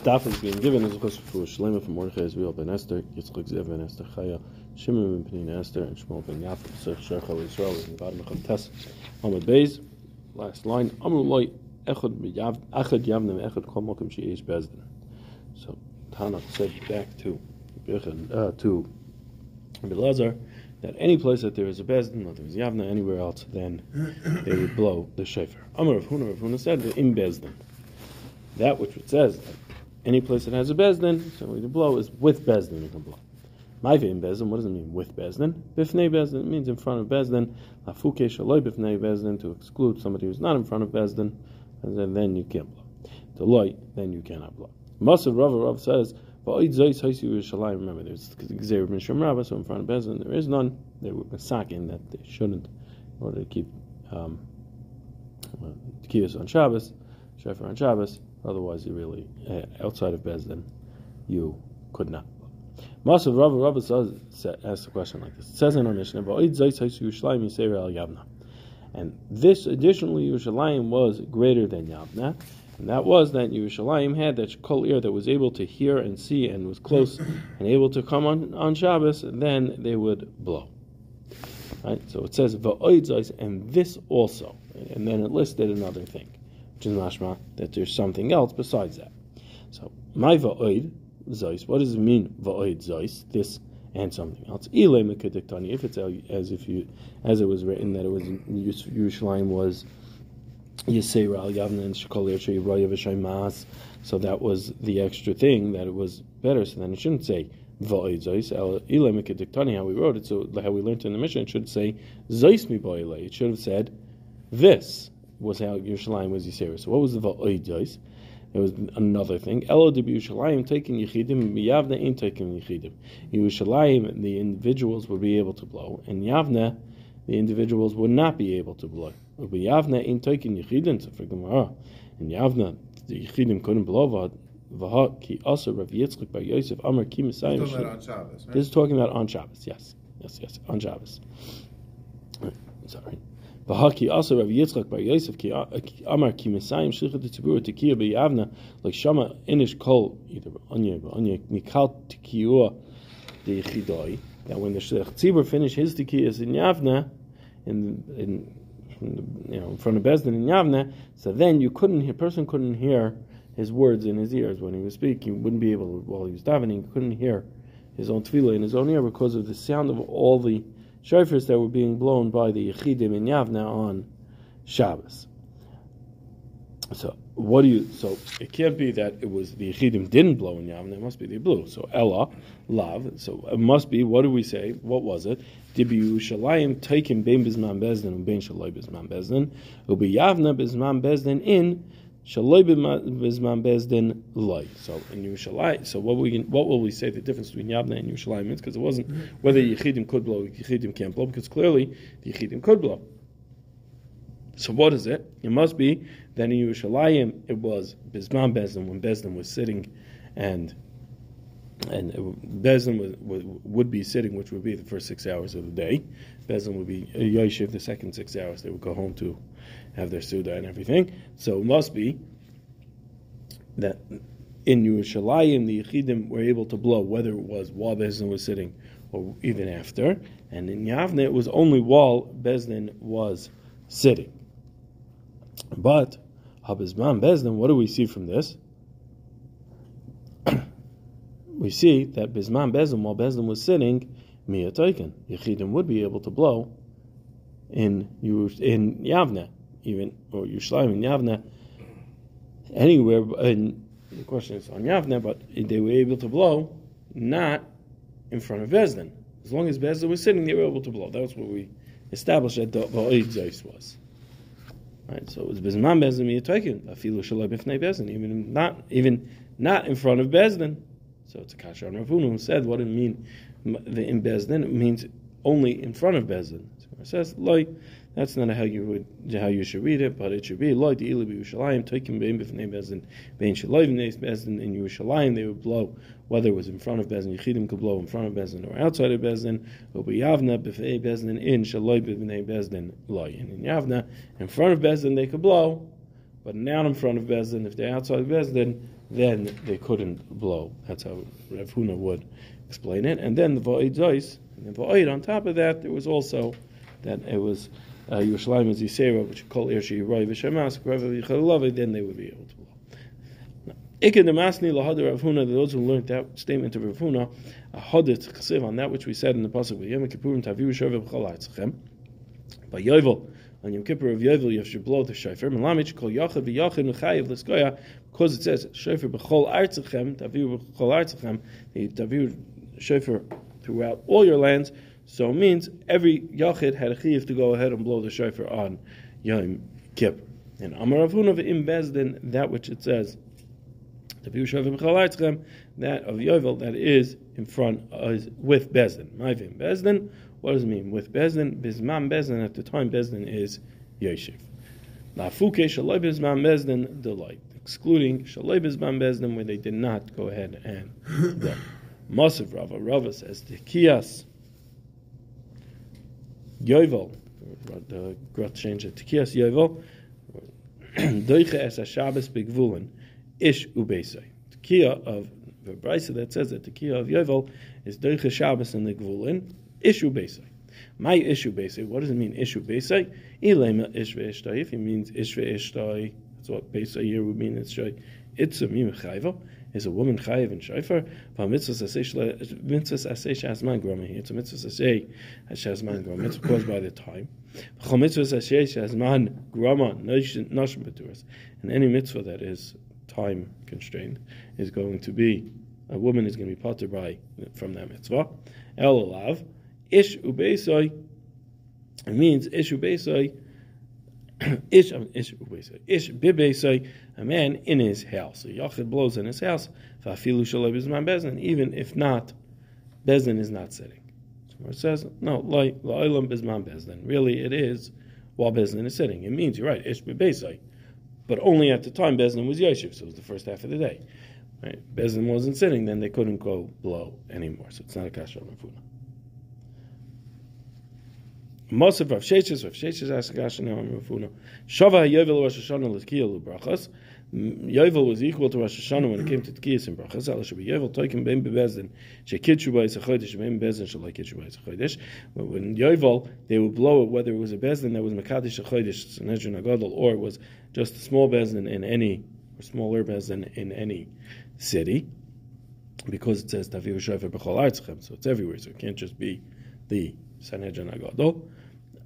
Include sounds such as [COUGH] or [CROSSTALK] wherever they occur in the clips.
stuff is being given is of course for Shlema from Mordechai Israel ben Esther, Yitzchak Zev ben Esther Chaya, Shimon ben Penina Esther, and Shmuel ben Yafet, Sech Shercha Israel, and God Mecham Tes, Amad Beis, last line, Amru Loi, Echad Yavnem, Echad Kol Mokim Sheish Bezdin. So Tanakh said back to uh, to Belazar that any place that there is a Bezdin, or there is Yavna, anywhere else, then they would blow the shofar. Amar of Huna, of Huna said, in Bezdin. That which it says, any place that has a Bezdin, so we can blow is with Bezdin, you can blow. My in Bezdin, what does it mean with Bezdin? Bifnei Bezdin, means in front of Bezdin. Lafuke shaloi bifnei Bezdin, to exclude somebody who's not in front of Bezdin, and then, then you can't blow. To loy, then you cannot blow. Masav Rav Rav says, Remember, there's Gzeir ben Shem so in front of Bezdin there is none. They were masakin that they shouldn't, in order to keep um, to keep us on Shabbos, Shefer on Shabbos. Otherwise, you really uh, outside of Bezdin, you could not. Masav Rav Rav asks a question like this. It says in our Mishnah, and this additionally Yerushalayim was greater than Yavna. And that was that Yerushalayim had that kol ear that was able to hear and see and was close [COUGHS] and able to come on, on Shabbos, then they would blow. Right? So it says and this also, and then it listed another thing, which is mashma that there's something else besides that. So my va'oid zais, what does it mean va'oid zais? This and something else. If it's as if you, as it was written that it was Yerushalayim was Yisera al Yavna and Shekol Mas. So that was the extra thing that it was better. So then it shouldn't say Va'id Zois how we wrote it. So how we learned in the Mishnah, it should say Zois mi It should have said this was how Yerushalayim was Yisera. So what was the Va'id Zois? It was another thing. Elo de Yerushalayim taking Yechidim, Yavna ain't taking Yechidim. Yerushalayim, the individuals would be able to blow, and Yavna, the individuals would not be able to blow. But Yavna in Toikin Yechidin, so for Gemara, in Yavna, the Yechidim couldn't blow Vaha ki also Rav Yitzchak by Yosef Amar ki Messiah. This is talking about on Shabbos. Yes, yes, yes, on Shabbos. Sorry. Vaha ki also Rav Yitzchak by Yosef ki Amar ki Messiah shlichat tzibur tekiya b'Yavna like Shama inish kol either anya anya mikal tekiyua the Yechidoi. That when the tzibur finish his tekiyas in Yavna, in in you know, in front of Bezdin in Yavne, so then you couldn't, a person couldn't hear his words in his ears when he was speaking. He wouldn't be able, while he was davening, he couldn't hear his own tefillah in his own ear because of the sound of all the shofars that were being blown by the Yechidim in Yavna on Shabbos. So what do you? So it can't be that it was the Yechidim didn't blow in Yavna. It must be they blew. So Ella, Lav. So it must be. What do we say? What was it? Dibi Yerushalayim taken bein bizman bezdin and bein shaloi bezdin. Yavna bezdin in shaloi bizman bezdin loy. So in Yerushalayim. So what we what will we say the difference between Yavna and Yerushalayim is because it wasn't whether Yechidim could blow, Yechidim can't blow because clearly the Yechidim could blow. So what is it? It must be that in Yerushalayim it was Bizman Bezdin when Bezdin was sitting and and Bezdin would, would, would, be sitting, which would be the first six hours of the day. Bezdin would be uh, a Yoshiv the second six hours. They would go home to have their Suda and everything. So it must be that in Yerushalayim the Yechidim were able to blow, whether it was while Bezdin was sitting or even after. And in Yavne it was only while Bezdin was sitting. But Habizman Bezdin, what do we see from this? [CLEARS THROAT] we see that Bisman Bezdin, while Bezdin was sitting, Mia Taikin, Yechidim would be able to blow in in Yavna, even or Yerushalayim in Yavna, anywhere. And the question is on Yavna, but they were able to blow not in front of Bezdin. As long as Bezdin was sitting, they were able to blow. That's what we established that the Ba'id was. Right, so it was Bizman Bezdin Miyatoikin, Afilu Shalai Bifnei Bezdin, even not even not in front of Bezdin. So it's a Rav Huna who said what it mean the in Bezdin. It means only in front of Bezdin. It says like that's not how you would how you should read it, but it should be like the Ili Yerushalayim taking bein b'fnei Bezdin bein shalayim Bezdin in Yerushalayim they would blow whether it was in front of Bezdin, Yechidim could blow in front of bezin or outside of Bezdin, or Yavna b'fei Bezdin in Shaloi b'fnei Bezdin loy. And in Yavna, in front of bezin they could blow, but not in front of Bezdin. If they're outside of Bezdin, then they couldn't blow. That's how Rav Huna would explain it. And then the Va'id and the Va'id on top of that, there was also that it was uh, Yerushalayim is Yisera, which call Irshi Roy V'Shemas, then they would be able to blow. Ikin Demasni Lahadar Rav Huna, those who learned that statement of Rav Huna, Hadit Chesiv on that which we said in the Pasuk, Yom Kippurim Taviu Shavim Chalatzchem, by Yovel, on Yom Kippur of Yovel, you should blow the shofar. Melamich kol yachad v'yachad v'chayiv l'skoya, because it says shofar b'chol artzechem, taviu b'chol artzechem, the taviu shofar throughout all your lands. So it means every yachid had a chiv to go ahead and blow the shofar on Yom Kippur. And Amar Avuna v'im that which it says, the b'chol artzechem, that of Yovel, that is in front, is with bezdin. My vim bezdin, what does it mean? With Bezdin, Bizman Bezdin, at the time Bezdin is Yeshiv. Lafuke Shaloi Bizman Bezdin, delight. Excluding Shaloi Bizman Bezdin, where they did not go ahead and. [COUGHS] Masiv Rava, Rava says, Tekiyas Yovel, the Grot changed it, Tekiyas Yovel, [CLEARS THROAT] Doiche es HaShabbos Begvulin, Ish Ubeisai. Tekiya of the Brisa that says that the of Yovel is Doiche Shabbos in the Gvulin, issue basic. My issue basic. What does it mean? Issue basic. Ilema ishve ishtai. If it means ishve ishtai, that's what basic here would mean. It's shai. It's a mim chayva. Is a woman chayiv and shayfer? Mitzvah asay mitzvah asay shazman grama. It's a mitzvah asay shazman grama. It's caused by the time. Mitzvah asay shazman grama nashim beturas. And any mitzvah that is time constrained is going to be a woman is going to be potter by from that mitzvah. El alav. Ish ubeisoi, it means ish ubeisoi, [CLEARS THROAT] ish, ish ish bibeisoi, a man in his house. So Yachid blows in his house, fafilu shalai bizman bezin, even if not, bezin is not sitting. So it says, no, la'ilam bizman bezin. Really, it is while bezin is sitting. It means, you're right, ish bibeisoi. But only at the time Bezin was Yeshiv, so it was the first half of the day. Right? Bezin wasn't sitting, then they couldn't go blow anymore. So it's not a kasher mafuna. Most of Rav Sheshes, Rav Sheshes asked Gasha now Rav Huna. Shava Yovel Rosh Hashanah L'Tkiyah L'Brachas. Yovel was equal to Rosh Hashanah when it came to Tkiyas and Brachas. Should be Yovel Toikim Ben Bebezdin. Shekitshu Ba'is HaChodesh Ben Bezdin Shalai Kitshu Ba'is HaChodesh. But when Yovel, they would blow it whether it was a Bezdin that was Mekadesh HaChodesh, Sanhedrin HaGadol, or it was just a small Bezdin in any, or smaller Bezdin in any city. Because it says Taviv Shofar B'chol Artzchem, so it's everywhere, so it can't just be the Sanhedrin HaGadol.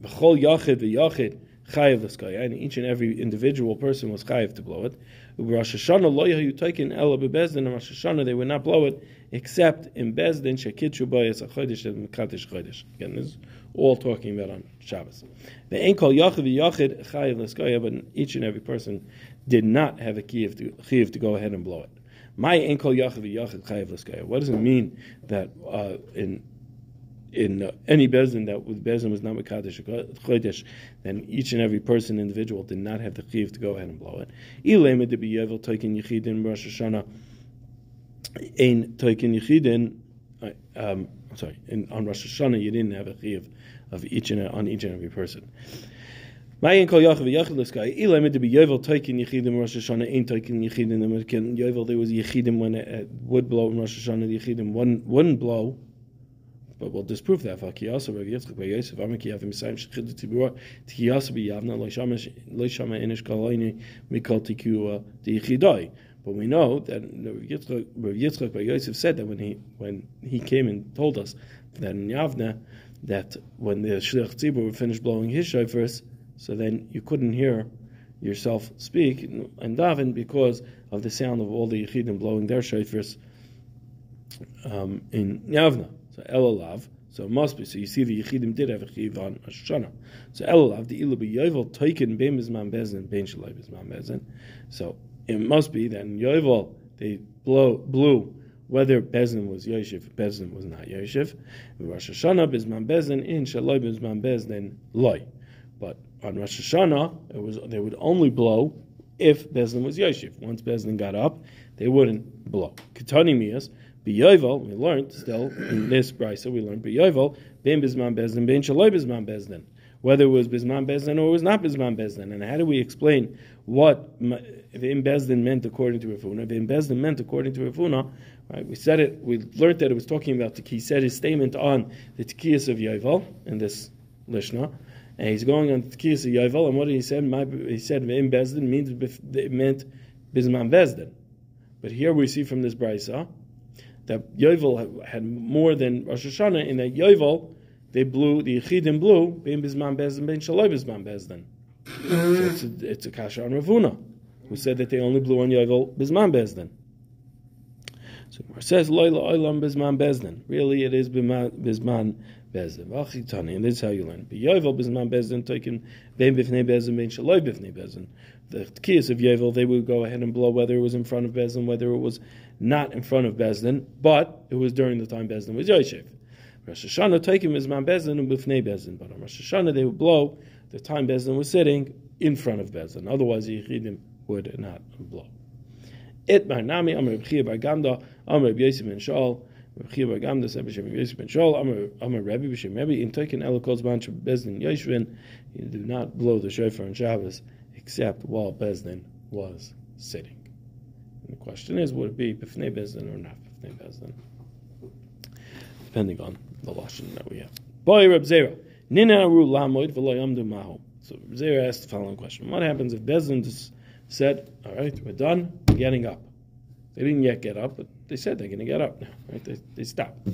B'chol yachid v'yachid chayiv l'skaya, and each and every individual person was chayiv to blow it. Rosh Hashanah lo yahu taikin ela bebezdin, Rosh Hashanah they would not blow it except in bezdin shekitchu bayis a chodesh and mekadesh chodesh. Again, this is all talking about on Shabbos. The kol yachid v'yachid chayiv l'skaya, but each and every person did not have a chayiv to, chayiv to go ahead and blow it. My ein kol yachid v'yachid chayiv l'skaya. What does it mean that uh, in in uh, any bezin that with bezin was not mekadesh chodesh, then each and every person individual did not have the chiv to go ahead and blow it. Ilema de biyevel toikin yichidin Rosh Hashanah ein toikin yichidin. Um, sorry, in, on Rosh Hashanah you didn't have a chiv of each and on each and every person. Mayin kol yachid l'skai. Ilema de biyevel toikin yichidim Rosh Hashanah ein toikin yichidin. Yovel there was yichidim when it would blow in Rosh Hashanah. The yichidim wouldn't, wouldn't blow but we'll disprove that. But we know that Rav Yitzchak by Yosef said that when he when he came and told us that in Yavna that when the Shliach Tzibur finished blowing his shofars, so then you couldn't hear yourself speak and daven because of the sound of all the Yechidim blowing their shofars um, in Yavna. So Elalav. So it must be. So you see the Yechidim did have a Chiv on Hashanah. So Elalav, the Ilu Yovel Toikin Bein Bizman Bezin, Bein Shalai Bizman Bezin. So it must be that in Yovel they blow, blew whether Bezin was Yoshev, Bezin was not Yoshev. Rosh Hashanah Bizman Bezin, in Shalai Bizman Bezin, Loi. But on Rosh Hashanah, it was they would only blow if Bezin was Yoshev. Once Bezin got up, they wouldn't blow. Ketani Mias, B'yovel, we learned still in this brisa, we learned b'yovel, ben bizman bezdin, ben shaloi bizman bezdin. whether it was Bisman Bezdin or it was not Bisman Bezdin. And how do we explain what V'im Bezdin meant according to Rav Huna? V'im Bezdin meant according to Rav Huna, right? We said it, we learned that it was talking about, he said his statement on the Tekiyas of Yovel in this Lishna. And he's going on Tekiyas of Yovel, and what did he say? he said V'im Bezdin means, it meant Bisman Bezdin. But here we see from this Brisa that Yovel had more than Rosh Hashanah in that Yovel they blew the Yechidim blew bein bisman bezdin bein shaloi bisman bezdin. it's a, it's a kasha on Rav Huna, who said that they only blew on Yovel bisman bezdin. So it says loyla oilam bisman bezdin. Really, it is bisman bezdin. V'achitani, and this is how you learn. But Yovel bisman bezdin taken bein bifnei bezdin bein shaloi bifnei bezdin. The kiyas of Yovel, they would go ahead and blow whether it was in front of bezdin, whether it was not in front of bezdin, but it was during the time bezdin was Yoshev. Rosh Hashanah taking is man bezin and b'fnei bezin. But on Rosh Hashanah they would blow the time bezin was sitting in front of bezin. Otherwise the would not blow. It nami amar Rebchia bar Gamda Reb Yosef ben Shaul Gamda said b'shem Reb Yosef ben amar Rebbe b'shem Rebbe in taking elikos banch bezin yeshvin you do not blow the shofar on Shabbos except while bezin was sitting. And the question is, would it be b'fnei bezin or not b'fnei bezin? Depending on the lashon that we have. Boy Reb Zera, Ninaru lamoid v'lo maho. So Zera asked the following question: What happens if Bezdin just said, "All right, we're done, we're getting up"? They didn't yet get up, but they said they're going to get up now. Right? They, they stopped.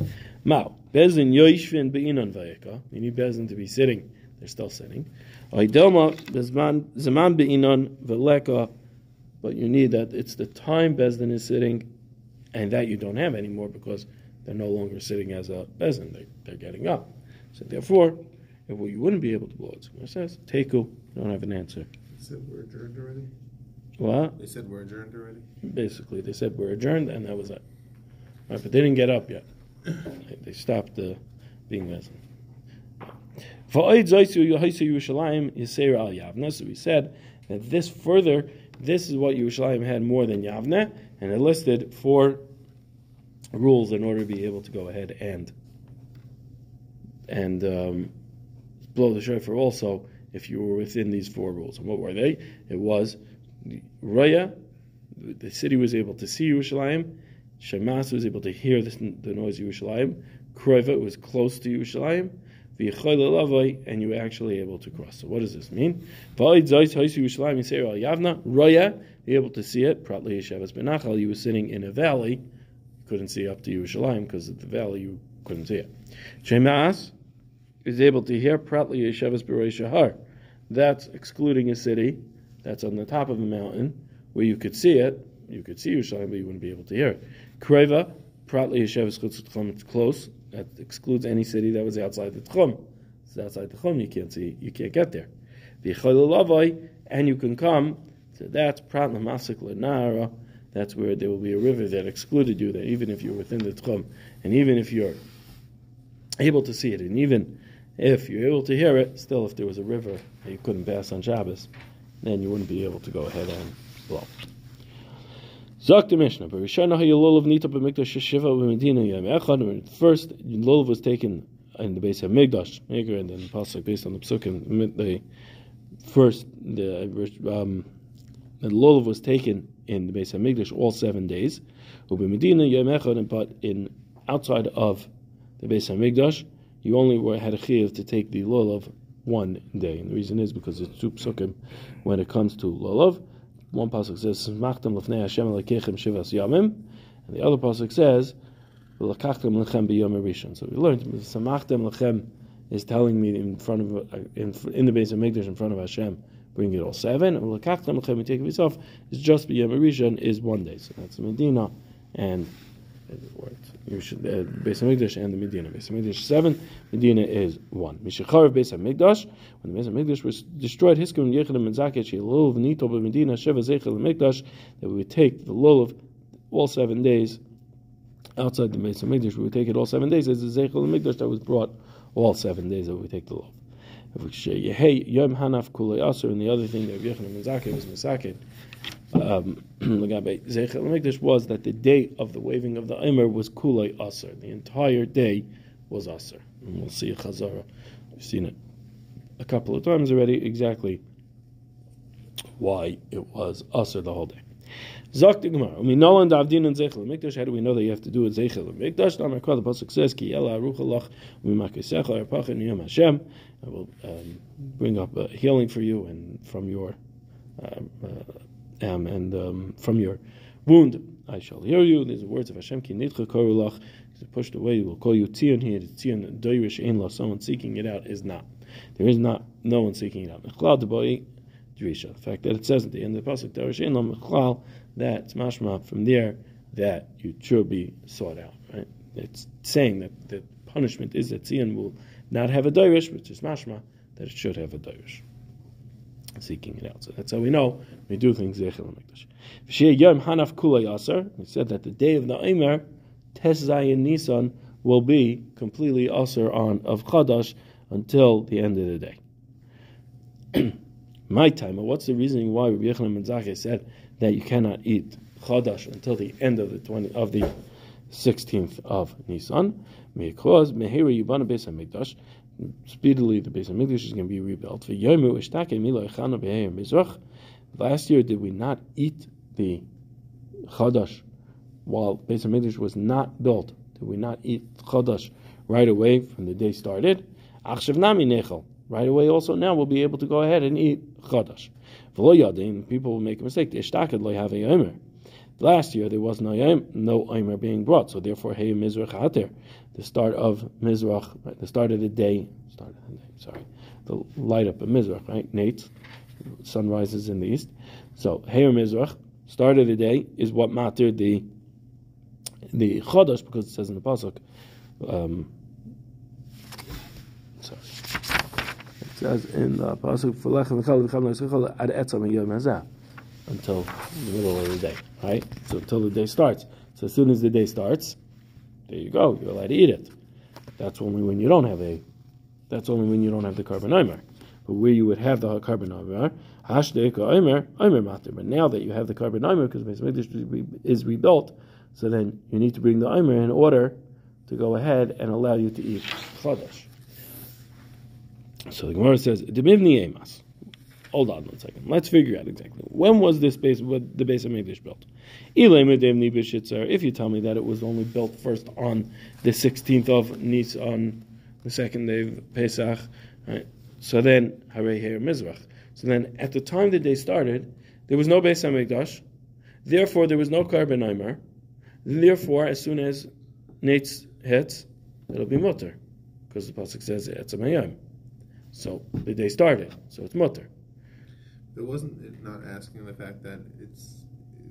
Mao Bezdin yoishvin beinon vayeka. You need Bezdin to be sitting. They're still sitting. Oidelma zaman beinon veleka. But you need that it's the time Bezdin is sitting, and that you don't have anymore because they're no longer sitting as a bezin, they, they're getting up. So therefore, if well, you wouldn't be able to blow it, it says, Teku, don't have an answer. We're adjourned already? What? They said we're adjourned already? Basically, they said we're adjourned, and that was it. Right, but they didn't get up yet. [COUGHS] they stopped uh, being bezin. So we said that this further, this is what Yerushalayim had more than Yavne, and it listed four rules in order to be able to go ahead and and um, blow the shofar also if you were within these four rules. And what were they? It was Raya, the city was able to see Yerushalayim, Shemas was able to hear the, the noise of Yerushalayim, Kroiva was close to Yerushalayim, and you were actually able to cross. So what does this mean? Raya, be able to see it, you were sitting in a valley, You couldn't see up to Yerushalayim because of the valley you couldn't see it. Shemas is able to hear Pratli Yeshevas Berei Shahar. That's excluding a city that's on the top of a mountain where you could see it. You could see Yerushalayim, but you wouldn't be able to hear it. Kreva Pratli Yeshevas Tchum. It's close. That excludes any city that was outside the Tchum. It's outside the Tchum. You can't see. You can't get there. And you can come. So that's Prat Lamasik Lenara that's where there will be a river that excluded you, that even if you're within the Tchum, and even if you're able to see it, and even if you're able to hear it, still if there was a river that you couldn't pass on Shabbos, then you wouldn't be able to go ahead and blow. Zok Mishnah, but Nita b'Mikdash Shiva b'Medina Yom Echad. First, Lulav was taken in the base of Migdash, and then the pasuk based on the psukim. The first, the um, the Lulav was taken in the base of Hamikdash all seven days. Ubi Medina Yom Echad, but in outside of the base of Hamikdash, you only were, had a chiyuv to take the lulav one day, and the reason is because it's two psukim when it comes to lulav. One pasuk says "Smachtem lefnei Hashem lekechem shivas yamim," and the other pasuk says "V'lakachtem lechem b'yom rishon." So we learned "Samachtem lechem" is telling me in front of uh, in, in the Beis Hamikdash in front of Hashem bring it all seven. And l'kachtam lechem take it off is just b'yom rishon is one day. So that's Medina and you should uh, Beis Hamikdash and the Medina. Beis Hamikdash seven, Medina is one. Mishachar Beis Hamikdash when the Beis Hamikdash was destroyed, Hiskim Yechidim and Zaket Shilov Nito Medina Sheva Zeichel Hamikdash that we would take the lulav all seven days outside the Beis Hamikdash. We would take it all seven days as the Zeichel Hamikdash that was brought all seven days that we take the lulav. Yom Hanaf Kulei Aser, and the other thing that Yochanan ben Zakkai was Misakin, um, [CLEARS THROAT] was that the day of the waving of the Omer was Kulei Aser. The entire day was Aser. And we'll see a Chazara. We've seen it a couple of times already exactly why it was usher the whole day. Zok the Gemara. We know in Davdin and Zechel Mikdash. How do we know that you have to do it Zechel Mikdash? My the pasuk says, "Ki Ela Arucha Lach U'Makisecha Arpachin Yom Hashem." I will um, bring up a healing for you and from your um, uh, um, and um, from your wound. I shall hear you. These are words of Hashem. Ki Korulach. Is pushed away? He Will call you Tzion here. Tzion Doirish Ein La. Someone seeking it out is not. There is not no one seeking it out. The fact that it says at the end of the pasuk, Doirish Ein La that's mashma from there that you should be sought out. Right? It's saying that the punishment is that Zion will not have a dairish, which is mashma that it should have a dairish. Seeking it out. So that's how we know we do things Zechel Mikdash. Yom Hanaf Kula. We said that the day of the Eimer, Tes Zayin Nisan, will be completely Aser on of Chadash until the end of the day. [CLEARS THROAT] My time, what's the reasoning why Rabbi Yochanan ben Zakkai said that you cannot eat chadash until the end of the 20 of the 16th of Nisan? Because mehira yibana beis hamikdash. Speedily, the Beis Hamikdash is going to be rebuilt. Last year, did we not eat the chadash while Beis Hamikdash was not built? Did we not eat chadash right away from the day started? right away also now we'll be able to go ahead and eat chadash. People will make a mistake. Last year there was no no being brought, so therefore hey mizrach hater, the start of mizrach, right, the start of the day, start of the day. Sorry, the light up of mizrach, right? Nate, sun rises in the east. So hey mizrach, start of the day is what mattered the the chodesh because it says in the pasuk. Um, says in the pasuk until the middle of the day, right? So until the day starts. So as soon as the day starts, there you go. You're allowed to eat it. That's only when you don't have a. That's only when you don't have the korban omer. But where you would have the korban omer, hashdek omer omer matter. But now that you have the korban omer, because Beis is rebuilt, so then you need to bring the omer in order to go ahead and allow you to eat chadash. So the Gemara says, "Demivni emas." Hold on one second. Let's figure out exactly when was this base, what the base of Mikdash built. If you tell me that it was only built first on the 16th of Nis on the second day of Pesach, right? So then Harei Her Mizrach. So then at the time that they started, there was no base of Mikdash. Therefore, there was no korban Eimer. Therefore, as soon as Nate's hits, it'll be mutter because the pasuk says it's a mayim. So the day started, so it's mutter. It wasn't it not asking the fact that it's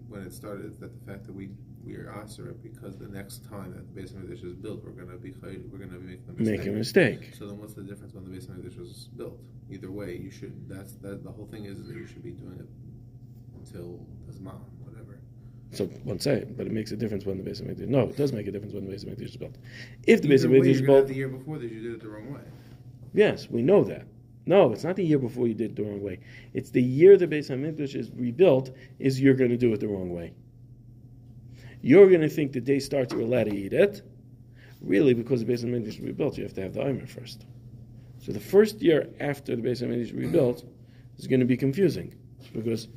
when it started that the fact that we we are asura because the next time that the base of dish is built, we're gonna be we're gonna be making a mistake. Make a mistake. So then, what's the difference when the base of dish was built? Either way, you should. That's that. The whole thing is that you should be doing it until the zman, whatever. So one say, but it makes a difference when the base of Mikdash. No, it does make a difference when the base of Mikdash is built. If the base of Mikdash is built, the year before that you did it the wrong way. Yes, we know that. No, it's not the year before you did it the wrong way. It's the year the Beis Hamikdash is rebuilt. Is you're going to do it the wrong way. You're going to think the day starts you're allowed to eat it. Really, because the Beis Hamikdash is rebuilt, you have to have the Omer first. So the first year after the Beis Hamikdash is rebuilt is going to be confusing because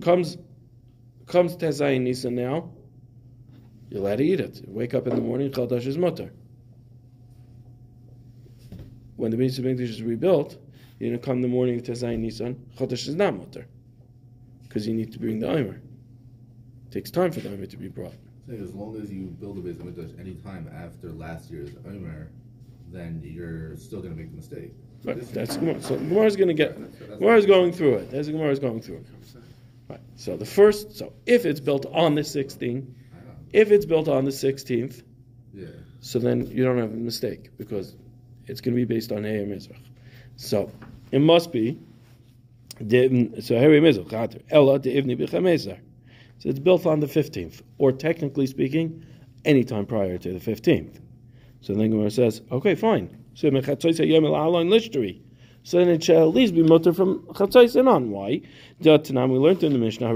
comes comes Tezayin Nisan now. You're allowed to eat it. Wake up in the morning, Chadash is mutter when the Beis Hamikdash is rebuilt, you're going to come the morning of Tezayin Nisan, Chodesh is not mutter. Because you need to bring the Eimer. It takes time for the Eimer to be brought. So as long as you build a Beis Hamikdash any time after last year's Eimer, then you're still going to make the mistake. Right, that's Gemara. So Gemara is going to get. Gemara is going through it. Gemara is going through it. Right. So the first. So if it's built on the 16th, if it's built on the 16th, yeah. So then you don't have a mistake because it's going to be based on Heir Mizrach. So it must be so Heir Mizrach Ella b'Chamezer. So it's built on the fifteenth, or technically speaking, any time prior to the fifteenth. So then Gemara says, okay, fine. So So then it shall at least be mutter from chatzos and on. Why? We learned in the Mishnah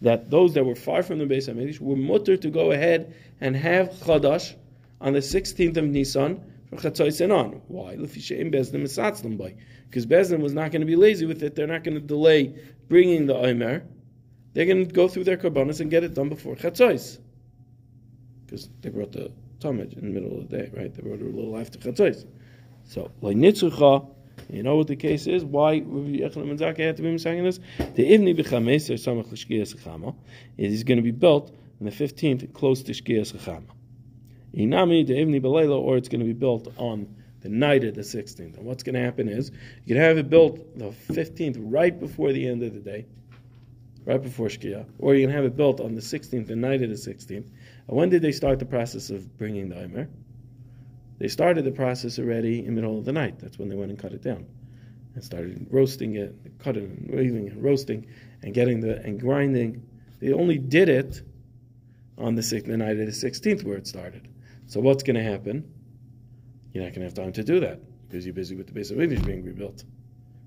that those that were far from the base Hamikdash were mutter to go ahead and have chadash on the 16th of Nisan from Chatzos and on. Why? Because Bezdin was not going to be lazy with it. They're not going to delay bringing the Omer. They're going to go through their Karbanis and get it done before Chatzos. Because they brought the Talmud in the middle of the day, right? They brought it a little after Chatzos. So, like Nitzucha, you know what the case is? Why Rabbi Yochanan ben Zakkai had to be saying this? The Ivni b'chames or samach l'shkiyas chachama. It is going to be built on the 15th close to shkiyas chachama. Inami the Ivni b'leila, or it's going to be built on the night of the 16th. And what's going to happen is you can have it built the 15th right before the end of the day, right before Shkia, or you can have it built on the 16th, the night of the 16th. And when did they start the process of bringing the Omer? They started the process already in the middle of the night. That's when they went and cut it down and started roasting it, cutting and weaving and roasting and getting the and grinding. They only did it on the, sixth, the night of the 16th where it started. So what's going to happen? You're not going to have time to do that because you're busy with the base of English being rebuilt.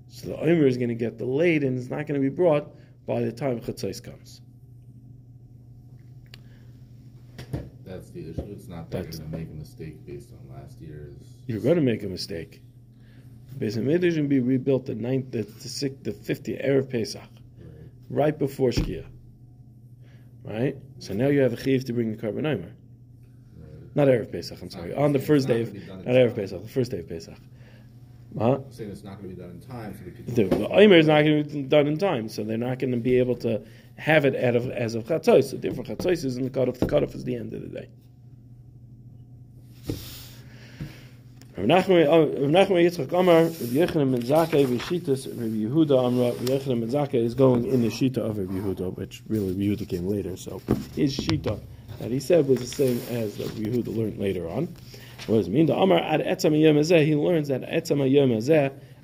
So the Omer is going to get delayed and it's not going to be brought by the time Chatzos comes. That's the issue. It's not that That's- you're going to make a mistake based on last year's. You're going to make a mistake. Beis Hamikdash will be rebuilt the ninth, the, the sixth, the fiftieth erev Pesach, Right. right before Shkia. Right. So now you have a chiv to bring the korban. Not erev Pesach. I'm sorry. On the first day, of, be done in not erev. Pesach. The first day of Pesach. Huh? I'm saying it's not going to be done in time, so the people. The, omer is not going to be done in time, so they're not going to be able to have it out of, as of chatzos. So therefore, chatzos is in the cutoff. The cutoff is the end of the day. Rav Nachman uh, Yitzchak Amar, Rav Yochanan ben Zakkai, Rav Yehuda Amra, Rav Yochanan ben Zakkai is going in the Shita of Rav Yehuda, which really Rav Yehuda came later, so his Shita that he said was the same as that Yehuda learned later on. What does it mean? The Amar ad etzam yom he learns that etzam yom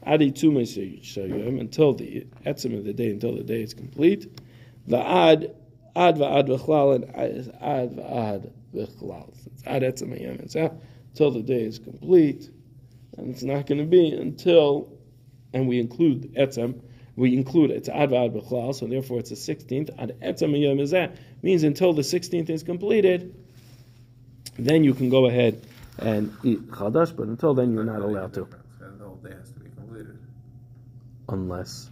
adi tume shayom, until the etzam of the day, until the day is complete. The ad, ad va'ad v'chlal, and ad va'ad v'chlal. It's ad etzam yom until the day is complete. And it's not going to be until, and we include etzem, we include it's ad va'ad v'chlal, so therefore it's the 16th. Ad etzam yom means until the 16th is completed, then you can go ahead and eat chadash, but until then you're not allowed to, the whole day has to be completed. unless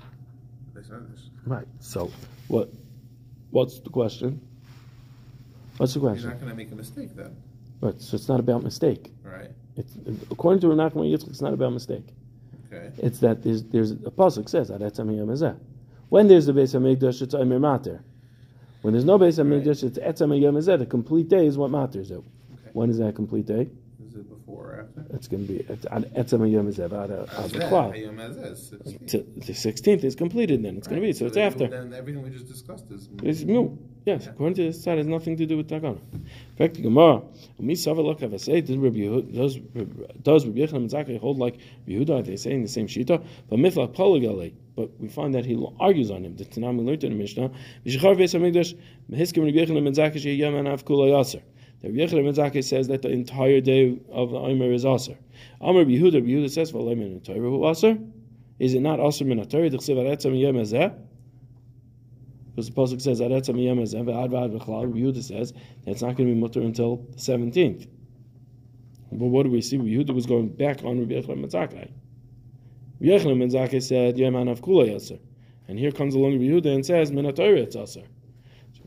right. So, what? What's the question? What's the question? You're not going to make a mistake then, Right. So it's not about mistake. right? It's according to Rav Nachman Yitzchak, it's not about mistake. It's that there's there's a pasuk says that etzam yom. When there's the base Hamikdash, it's Omer Mater. When there's no base Hamikdash, it's etzam yom. The complete day is what matters. It. Okay. When is that complete day? Is it before or after? It's going to be etzam yom hazeh. Ad As ad that, v'chlal. Hayom Hazeh is 16. To- The sixteenth is completed. Then it's going to be Right. so. It's after. Then everything we just discussed is. It's mu. Yes, according to this side, it has nothing to do with Takana. In fact, the Gemara, does does Rabbi and Zakkai hold like Yehuda? Are they saying the same shita? But mithlak poligale. But we find that he argues on him. The Tanam we learned in the Mishnah. V'shachar Beis Hamikdash hiskim Rabbi ben Zakkai sheyam anav kula yaser. The Rabbi ben Zakkai says that the entire day of the Omer is aser. Amar Yehuda, Rabbi Yehuda says, "V'alay min Torah hu aser." Is it not aser min Torah? D'chsev aretzam yom hazeh. Because the pasuk says Aretz Amiyam Ezeh Ve'ad Ve'ad V'chlal. Yehuda says that it's not going to be mutter until the seventeenth. But what do we see? Yehuda was going back on Rabbi Yochanan ben Zakkai. Rabbi ben Zakkai said Yom Hanav Kula Yaser, and here comes along Rabbi Yehuda and says Min HaTorah it's Aser. So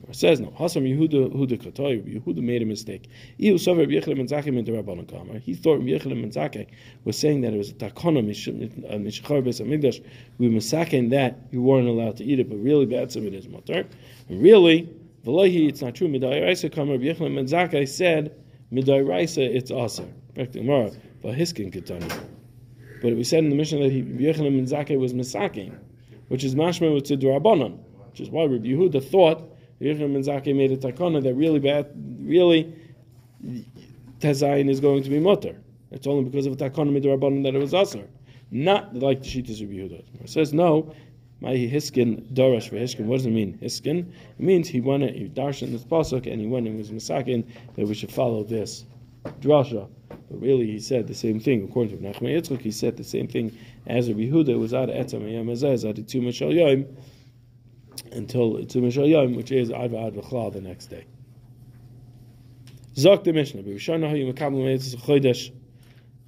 it says no. Hasam Yehuda Yehuda Katoy. Yehuda made a mistake. He thought Rabbi Yochanan ben was saying that it was a takana uh, mishachar beis hamikdash. We masakin that you weren't allowed to eat it, but really bad some it is mutter. And really, v'lohi it's not true. Midai Raisa Kamar Rabbi ben Zakkai said Midai Raisa it's aser. Back to Gemara. V'hiskin ketani. But we said in the Mishnah that Yochanan ben was masakin, which is mashma with Rabbanon, which is why Rabbi Yehuda thought Rabbi Yochanan ben made a takana that really bad, really Tezayin is going to be mutter. It's only because of the takana midrabanan that it was aser, not like the Shitas Rabbi Yehuda. It says no. My hiskin darash for hiskin. What does it mean? Hiskin. It means he went and he darshan this pasuk and he went and was misakin that we should follow this drasha. But really, he said the same thing. According to Nachman Yitzchak, he said the same thing as Rabbi Yehuda. Was ad etzam yom hazeh, ad etzum shel yom, until shel yom, which is ad v'ad v'chlal the next day. Zok the Mishnah. B'Rishon Nahu Yom Kabel Meitzes Chodesh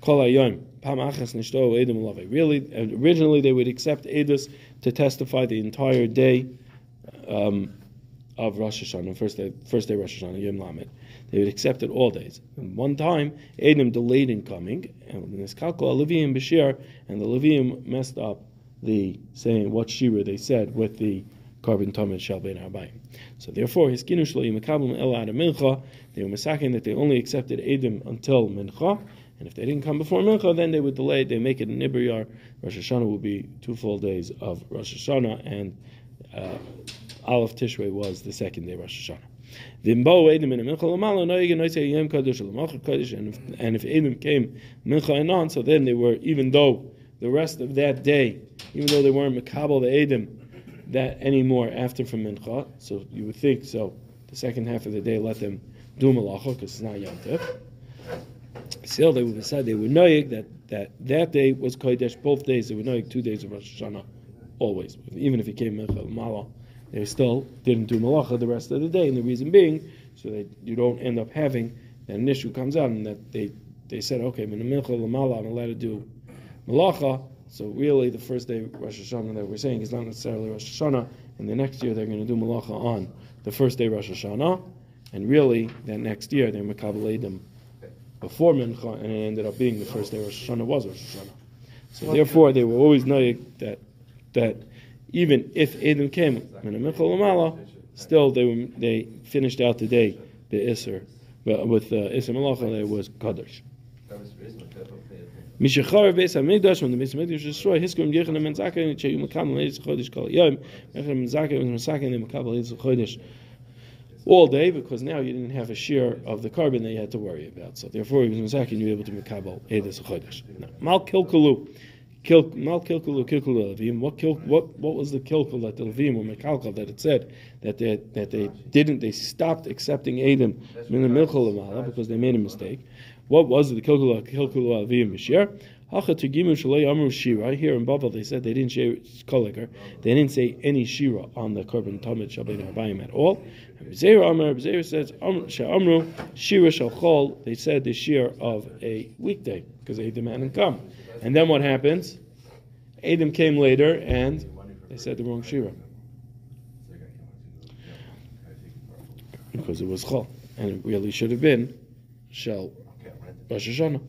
Kol hayom pam achas nishto edim alave. Really, originally they would accept edus to testify the entire day um, of Rosh Hashanah, first day, first day Rosh Hashanah, Yom Lamed. They would accept it all days. And one time, Edom delayed in coming, and this kalkol Levium Bashir, and the Levium messed up the saying what shira they said with the korban tamid shall be in arbaim. So therefore, his kinush lo yimakabim el ad mincha. They were masaking that they only accepted Edom until mincha, and if they didn't come before mincha, then they would delay. They make it an ibriyar. Rosh Hashanah would be two full days of Rosh Hashanah, and uh, Aleph Tishrei was the second day of Rosh Hashanah. Eidim. And if Edom came mincha and on, so then they were, even though the rest of that day, even though they weren't makabel the Edom that anymore after from mincha, so you would think so. The second half of the day, let them do malacha because it's not yom Still, they would decide they would know that that that day was kodesh. Both days they would know two days of Rosh Hashanah, always. Even if it came mincha malah they still didn't do malacha the rest of the day. And the reason being, so that you don't end up having that an issue comes out and that they, they said, okay, I'm allowed to do malacha. So really, the first day Rosh Hashanah that we're saying is not necessarily Rosh Hashanah, and the next year they're going to do malacha on the first day Rosh Hashanah, and really that next year they're them before Mincha, and it ended up being the first day Rosh Hashanah was Rosh Hashanah. So therefore, they were always knowing that that even if Edom came still they were, they finished out the day the Isser, but with uh, Isser Malacha there was Kaddish. Mishachar Beis Hamikdash when the Beis Hamikdash was destroyed, Hiskum Yechon and Menzaka and Cheyu Makam Leis Chodesh Kol Yom, Yechon Menzaka and Menzaka and Makam Leis Chodesh all day because now you didn't have a share of the korban that you had to worry about. So therefore, Menzaka and you were able to Makabal Edis Chodesh. Mal Kilkulu. Kil, not kilkul kilkul levim. What kil, what what was the kilkul that the levim were mekalkal that it said that they that they didn't they stopped accepting Adam min the milchol because they made a mistake. What was the kilkul levim mishir? Hacha tugimu shalei amru shira. Here in Babel they said they didn't say koliker. They didn't say any shira on the korban tamid shabbein harbayim at all. Zera Amar Zera says Amru Shira Shalchol. They said the shir of a weekday because they hadn't come. And then what happens? Adam came later and they said the wrong Shira. Because it was Chol. And it really should have been Shel Rosh Hashanah.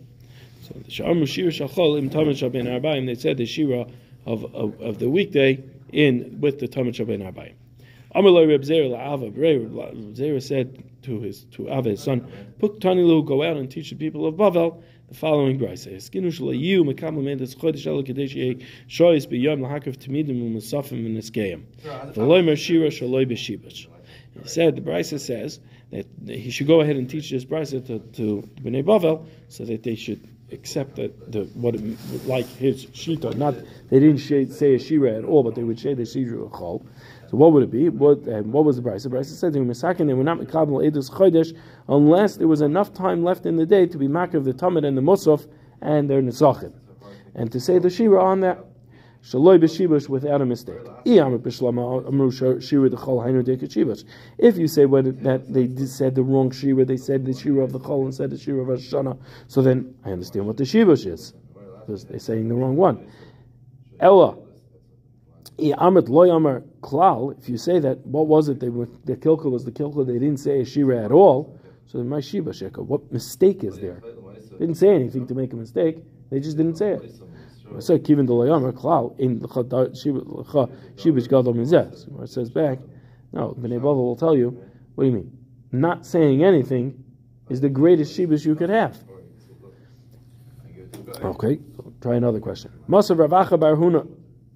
So the Sha'ar Shira Shal Chol Im Tamid Shal Ben Arbaim, they said the Shira of, of, of the weekday in with the Tamid Shal Ben Arbaim. Amalai Reb Zera La'ava, Zera said to his to Ava, his son, Puk Tanilu, go out and teach the people of Bavel the following brisa: Eskinu shalayu mekam mendes chodesh el kadesh shoyis biyom lahakav tamidim u'musafim v'neskeim. V'loy shira shaloy b'shibash. He said the brisa says that he should go ahead and teach this brisa to, to Bnei Bavel so that they should accept that the what like his shita. Not they didn't say a shira at all, but they would say the shira chol. So what would it be? What what was the price? The price said they were misakin. They were not mikabel edus chodesh unless there was enough time left in the day to be of the tamid and the musaf and their nisachim, and to say the shira on that. Shaloi b'shibush without a mistake. If you say what, that they said the wrong shira, they said the shira of the chol instead of the shira of Hashanah, so then I understand what the shibush is because they're saying the wrong one. Ella, klal. If you say that, what was it? They were, the kilka was the kilka. They didn't say a shira at all. So my sheka. What mistake is there? They didn't say anything to make a mistake. They just didn't say it. So the loy amar klal in shiva gadol mizeh. It says back, no, Bnei Bavel will tell you. What do you mean? Not saying anything is the greatest shibus you could have. Okay, try another question. Masav Rav Acha bar Huna.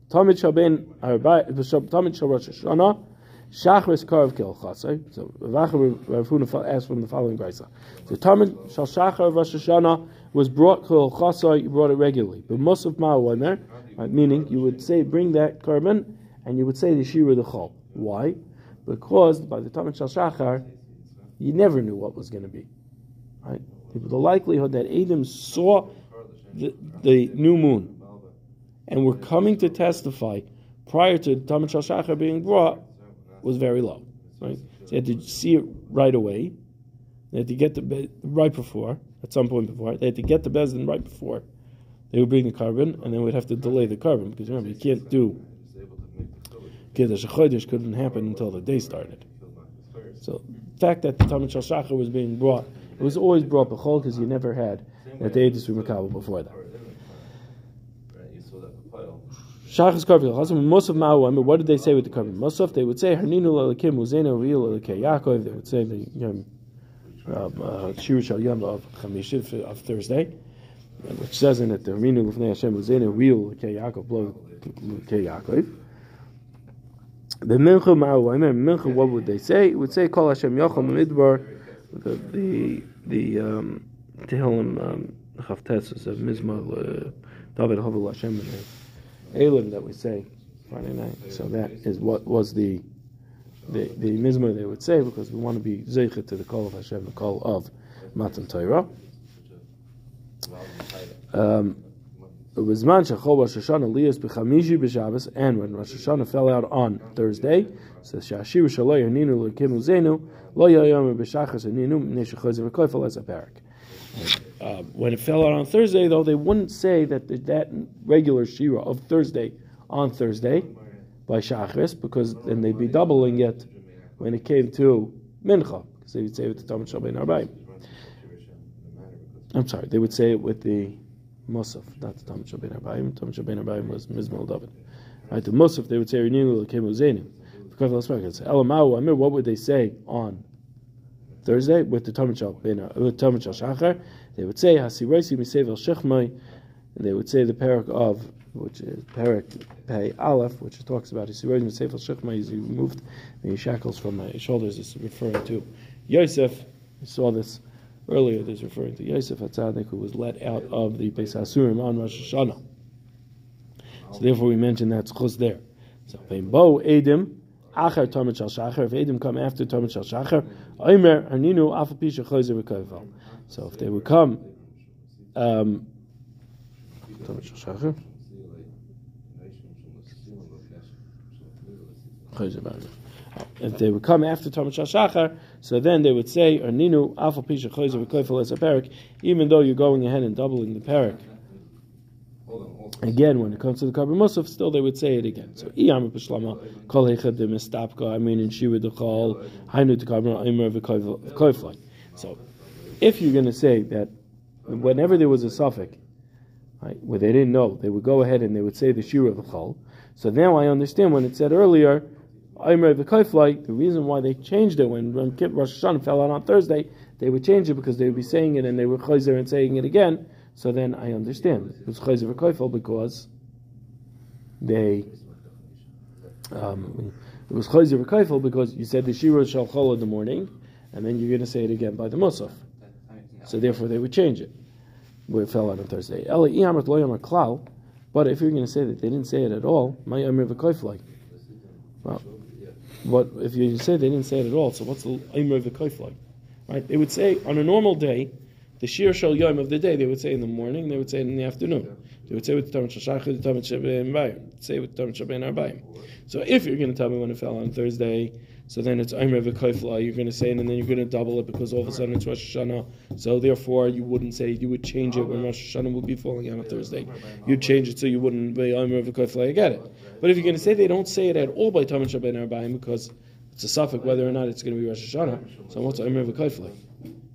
Tamid Shabin Tamid Shal Rosh Hashanah Shachris Karv Kil Chatzai. So Rav Huna asked from the following brisa. So Tamid Shal Shachar Rosh Hashanah was brought Kil Chatzai. You brought it regularly, but Musaf Ma'awamer, right, meaning you would say bring that korban and you would say the Shira the Chol. Why? Because by the time of Shal Shachar, you never knew what was going to be. Right? The likelihood that Adam saw the, the new moon and were coming to testify prior to Tamid Shal Shachar being brought was very low. Right? So you had to see it right away. They had to get the right before. At some point before. They had to get to Bezdin right before they would bring the korban, and then we'd have to delay the korban because remember you can't do Kiddush Chodesh couldn't happen until the day started. So the fact that the Tamid Shal Shachar was being brought, it was always brought b'chol because you never had that the Edis were Makabel before that. Shachas Karvil Chazim Musaf Ma'u. Mean, what did they say with the korban? Musaf, they would say Harninu Lelakim Uzena Real Lelakei Yaakov. They would say the um, uh, Shir Yom of Chamishit of Thursday, which says in it the Harninu Lefnei Hashem Uzena Real Lelakei Yaakov Blow Lelakei Yaakov. The Mincha mean, Mincha. What would they say? It would say Kol Hashem Yochel Midbar. The the the um, Tehillim um, Chavtes is a Mizmor uh, David Havel Hashem. Elim that we say Friday night. So that is what was the the the mizmor they would say because we want to be zeichet to the call of Hashem, the call of Matan Torah. Um, and when Rosh Hashanah fell out on Thursday, says shashiru shaloi haninu lekim uzenu lo yayomer b'shachas haninu neshachozer v'koifel as a parak. Uh, when it fell out on Thursday, though, they wouldn't say that that regular shira of Thursday on Thursday by Shachris, because then they'd be doubling it when it came to Mincha, because they would say it with the Tamid Shabbat Arbaim. I'm sorry, they would say it with the Musaf, not the Tamid Shabbat Arbaim. Tamid Shabbat Arbaim was Mizmal David. Right, the Musaf, they would say Reninu Lekim Uzenu. Elamau, Amir, what would they say on Thursday with the Tamid Shal uh, with Tamid Shachar, they would say Hasirosi Misevel Shechmai, and they would say the parak of which is parak Pei Aleph, which talks about Hasirosi Misevel Shechmai, is he removed the shackles from my shoulders. Is referring to Yosef. We saw this earlier. This is referring to Yosef Hatzadik, who was let out of the Beis Hasurim on Rosh Hashanah. So therefore, we mention that chus there. So Bo Edim. Tamid Shal Shachar. If Edom come after Shal Shachar. So if they would come, um, Shal Shachar. If they would come after Tamid Shachar, so then they would say, Arninu Alpha Pisha Chozer V'Koifel as a even though you're going ahead and doubling the parak. Again, when it comes to the Kabbalah Musaf, still they would say it again. So, Iyam B'Shlama, Kol Hechad Mistapka, I mean, in Shiva Dechal, Hainu Tekabra, Imer V'Koiflai. So, if you're going to say that whenever there was a safek, right, where they didn't know, they would go ahead and they would say the Shira of the Chol. So now I understand when it said earlier, Aimer V'Koiflai, the reason why they changed it when Rosh Hashanah fell out on Thursday, they would change it because they would be saying it and they were chayzer and saying it again so then I understand. It was Chayzer Koifel because they. Um, it was Chayzer Koifel because you said the Shira shall chol in the morning, and then you're going to say it again by the Musaf. So therefore they would change it. Where it fell out on Thursday. But if you're going to say that they didn't say it at all, my Amir. Well, what if you say they didn't say it at all? So what's the Amir V'Koiflai? Right? They would say on a normal day the Shir Shal Yom of the day, they would say in the morning, they would say in the afternoon. They would say with the Tamid Shashach, the Tamid Shabbat Bayim. Say with the Tamid Shabbat Arbayim. So if you're going to tell me when it fell on Thursday, so then it's Omer V'Koifla, you're going to say and then you're going to double it because all of a sudden it's Rosh Hashanah. So therefore, you wouldn't say, you would change it when Rosh Hashanah would be falling on Thursday. You'd change it so you wouldn't be Omer V'Koifla, I get it. But if you're going to say they don't say it at all by Tamid Shabbat Arbayim because it's a safek whether or not it's going to be Rosh Hashanah, so what's Omer V'Koifla?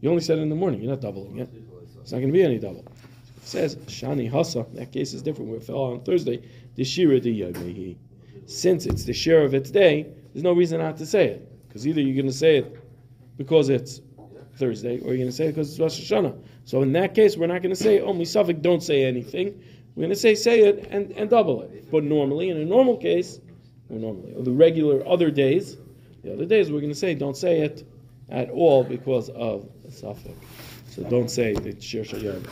You only said it in the morning. You're not doubling it. It's not going to be any double. It says Shani Hasa. That case is different. Where it fell on Thursday, the Shira the Yomehi. Since it's the share of its day, there's no reason not to say it. Because either you're going to say it because it's Thursday, or you're going to say it because it's Rosh Hashanah. So in that case, we're not going to say only safek. Don't say anything. We're going to say say it and, and double it. But normally, in a normal case, or normally, or the regular other days, the other days we're going to say don't say it at all because of safek. So don't say the Shir Shayam.